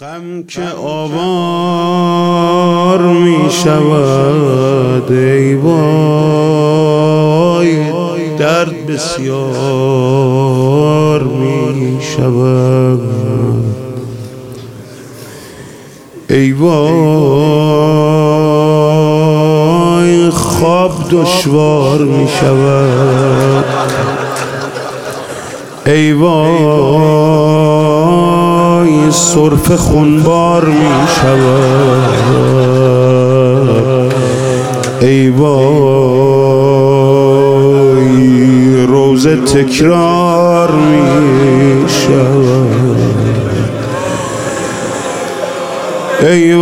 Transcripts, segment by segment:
غم که آوار می شود ای وای درد بسیار می شود ای وای خواب دشوار می شود ای وای صرف خونبار می شود. ای وای روزه تکرار می شود. ای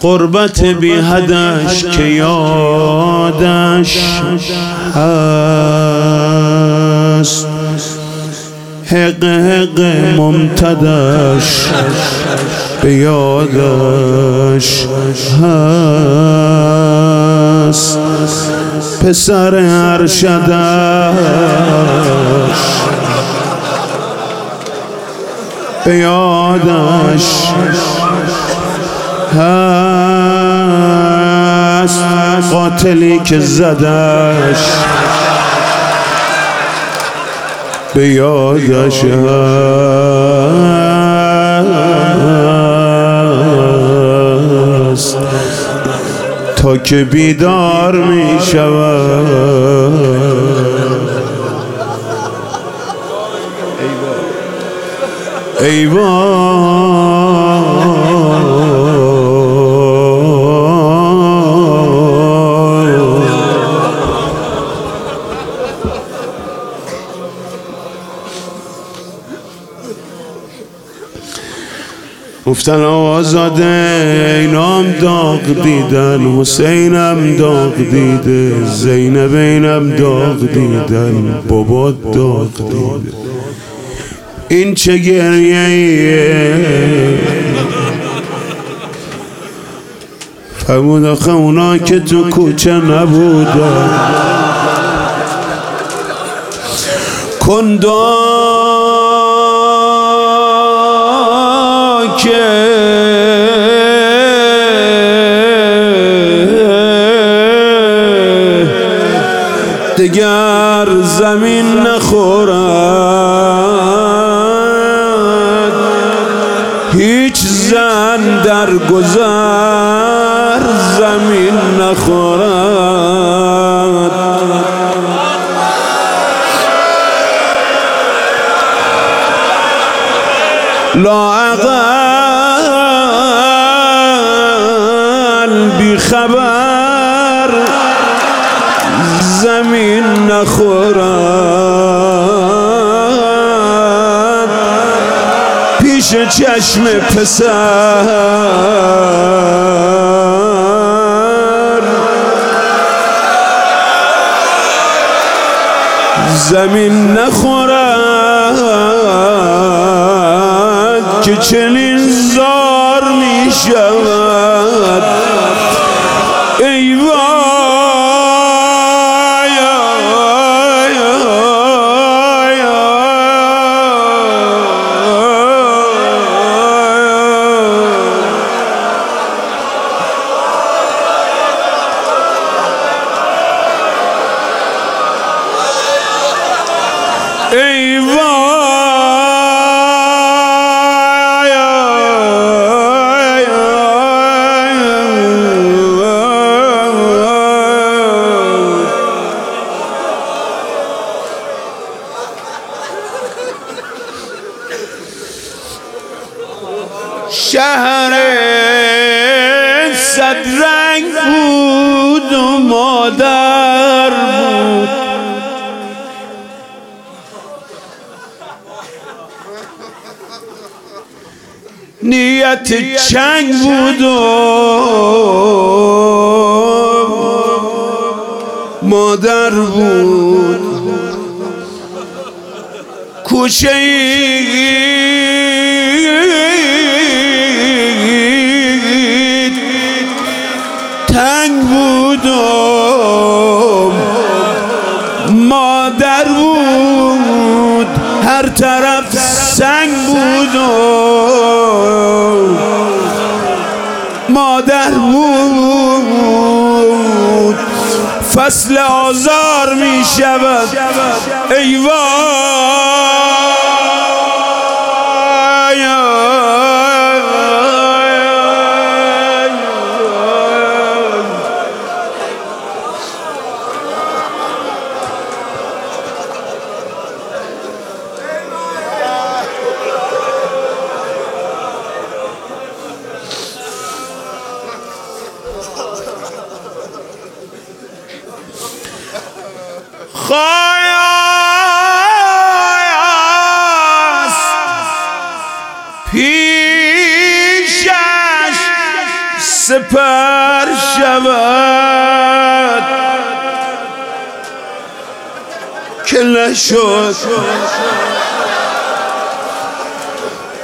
قربت بی حدش که یادش هست. حق حق ممتدش به یادش هست. پسر ارشدش به یادش هست. قاتلی که زدش. به یادش هست تا که بیدار می شود. ای گفتن آزاده اینام داغ دیدن حسینم داغ دیده زینب اینم داغ دیدن بابا داغ دیده. این چه گریه فرمود آخه اونا که تو کوچه نبودن. کندا دگر زمین نخورد. هیچ زن در گذر زمین نخورد. لاعقل بی خبر نخورد پیش چشم پسر. زمین نخورد که چنین زار می ای وای شهر صد رنگ بود و مادر. نیت چنگ بود و مادر بود. کوچه تنگ بود و مادر بود. هر طرف سنگ بود و فصل آزار می شود. ای که نشد.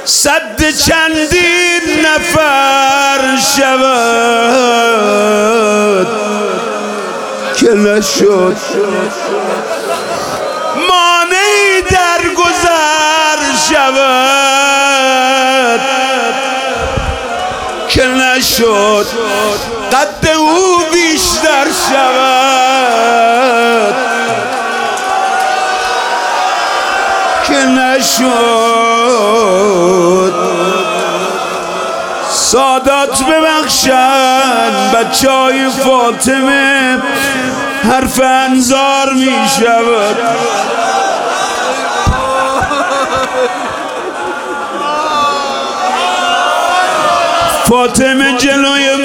صد چندین نفر شود که نشد. مانعی در گذر شود که نشد. قد او بیشتر شود. نشد سادات ببخشن بچه های فاطمه حرف انزار می شود فاطمه جلوی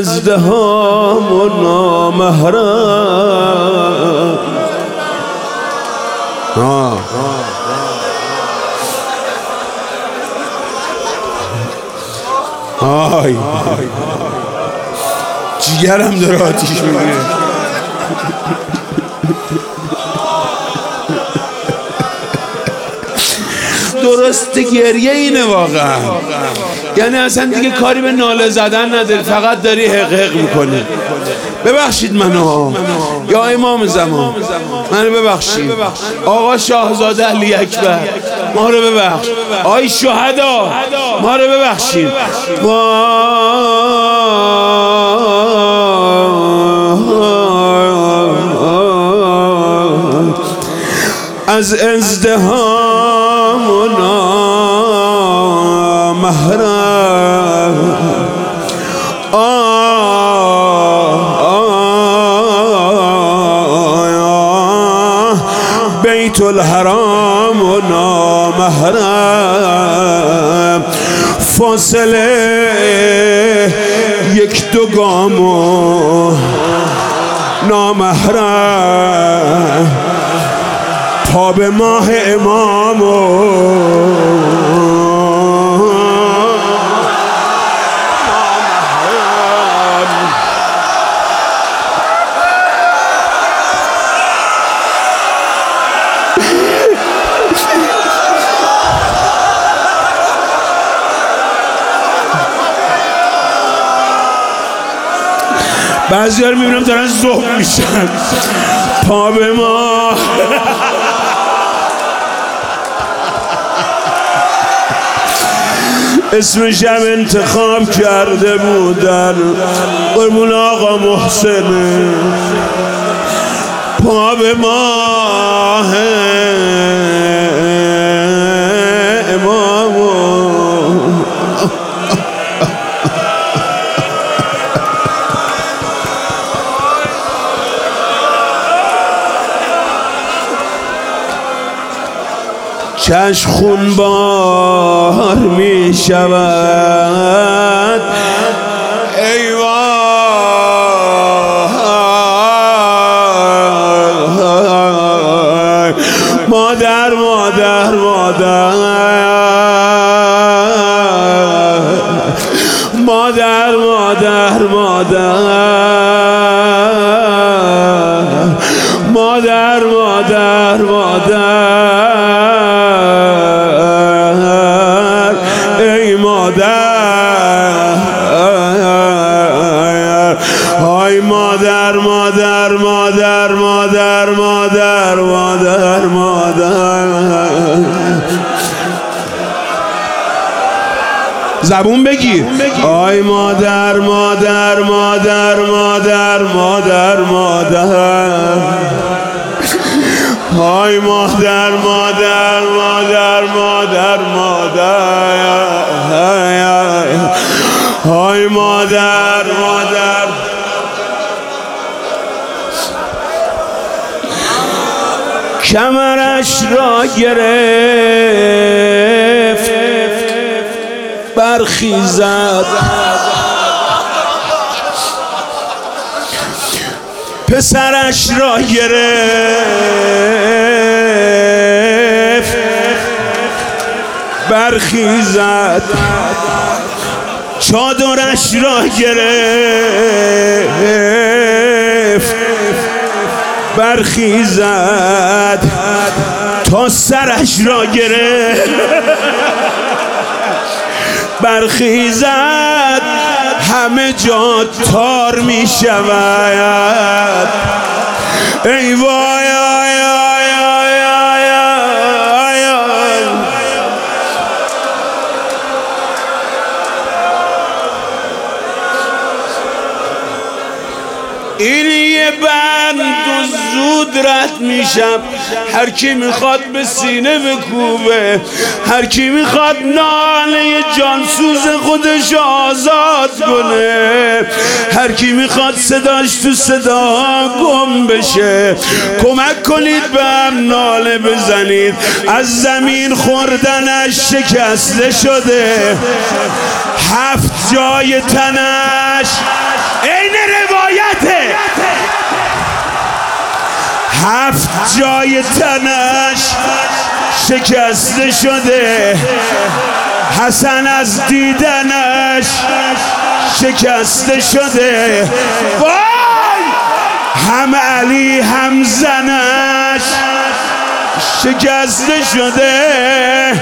ازدهام و نامحرم. آه. آی. جیگرم داره آتیش می‌گیره درست گریه اینه واقعا. یعنی اصلا دیگه کاری به ناله زدن نداری فقط داری حق حق می‌کنی. ببخشید منو. یا امام زمان. منو ببخشید. آقا شاهزاده علی اکبر. ما رو ببخش. آی شهدا. ما رو ببخشید. از ازدهام و بیت الحرام و نامحرم. فاصله یک دو گام و نامحرم. تا به ماه امام و بعضی رو می‌بینم دارن زهب میشن. پا به ما. اسمشم انتخاب کرده بودن. قربون آقا محسنه پا به ماه چشم خون بار می شود مادر مادر مادر مادر. زبون بگیر. آی مادر مادر مادر مادر مادر مادر. های مادر مادر مادر مادر مادر. مادر مادر کمرش را گرفت. برخیزد. پسرش را گرفت. برخیزد. چادرش را گرفت. برخیزد تا سرش را گرفت. برخیزد همه جا تار می شود. ای وای آی آی آی آی آی آی. این یه و رد میشم. هر کی می‌خواد به سینه بکوبه هر کی می‌خواد ناله جانسوز خودش آزاد کنه. هر کی می‌خواد صداش تو صدا گم بشه. کمک کنید به هم ناله بزنید. از زمین خوردنش شکسته شده. هفت جای تنش. هفت جای تنش شکسته شده. حسن از دیدنش شکسته شده. وای! هم علی هم زنش شکسته شده.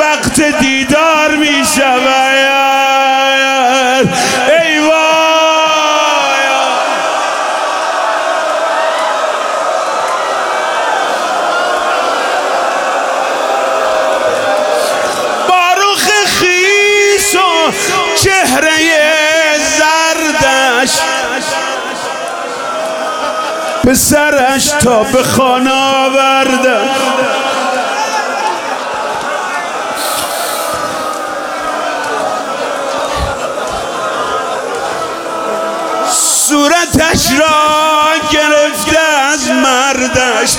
وقت دیدار پسرش تا به خانه آورده. صورتش را گرفته از مردش.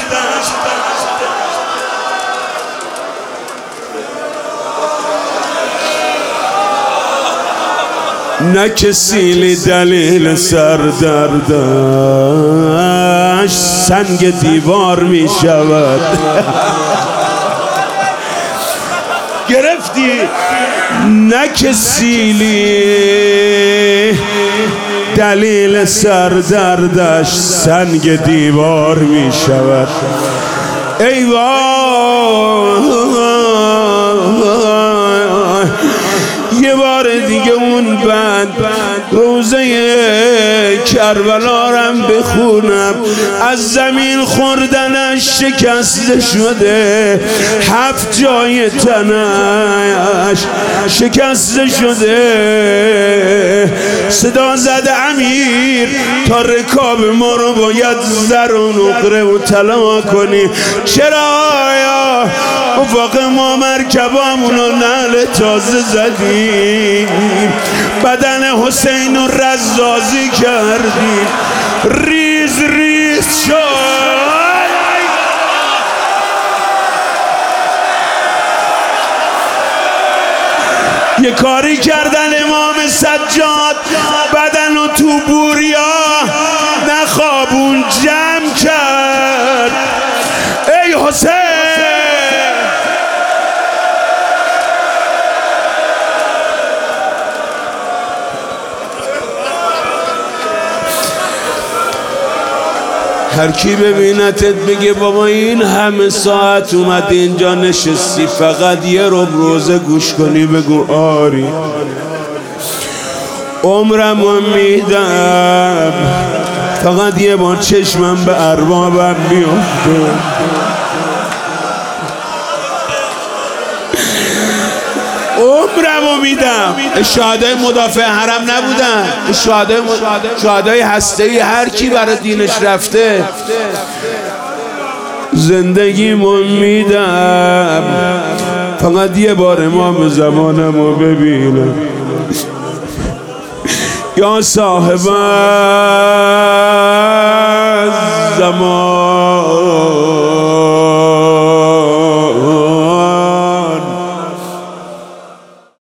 نه کسی دلیل سردردش سنگ دیوار می شود. گرفتی؟ نه کسی دلیل سردردش سنگ دیوار می شود. ای یه بار دیگه اون بند روزه کربلا رم بخونم. از زمین خوردنش شکسته شده. هفت جای تنش شکسته شده. صدا زد امیر تا رکاب ما رو باید زر و نقره و طلا کنی. چرا آیا افاق ما مرکبامون رو نعل تازه زدیم؟ بدن حسین رو رزازی کردیم. ریز ریز شد. یه کاری کردن امام سجاد بدن و تو بوریا هر کی ببینتت بگه بابا این همه ساعت اومد اینجا نشستی فقط یه رب روزه گوش کنی بگو آری. عمرم و میدم فقط یه بار چشمم به اربابم میفته. عمرمو میدم. شهدای مدافع حرم نبودن. شهدای شهدای هسته ای هر کی برای دینش رفته. زندگیمو میدم. فقط یه بار امام زمانمو ببینم. یا صاحب زمان.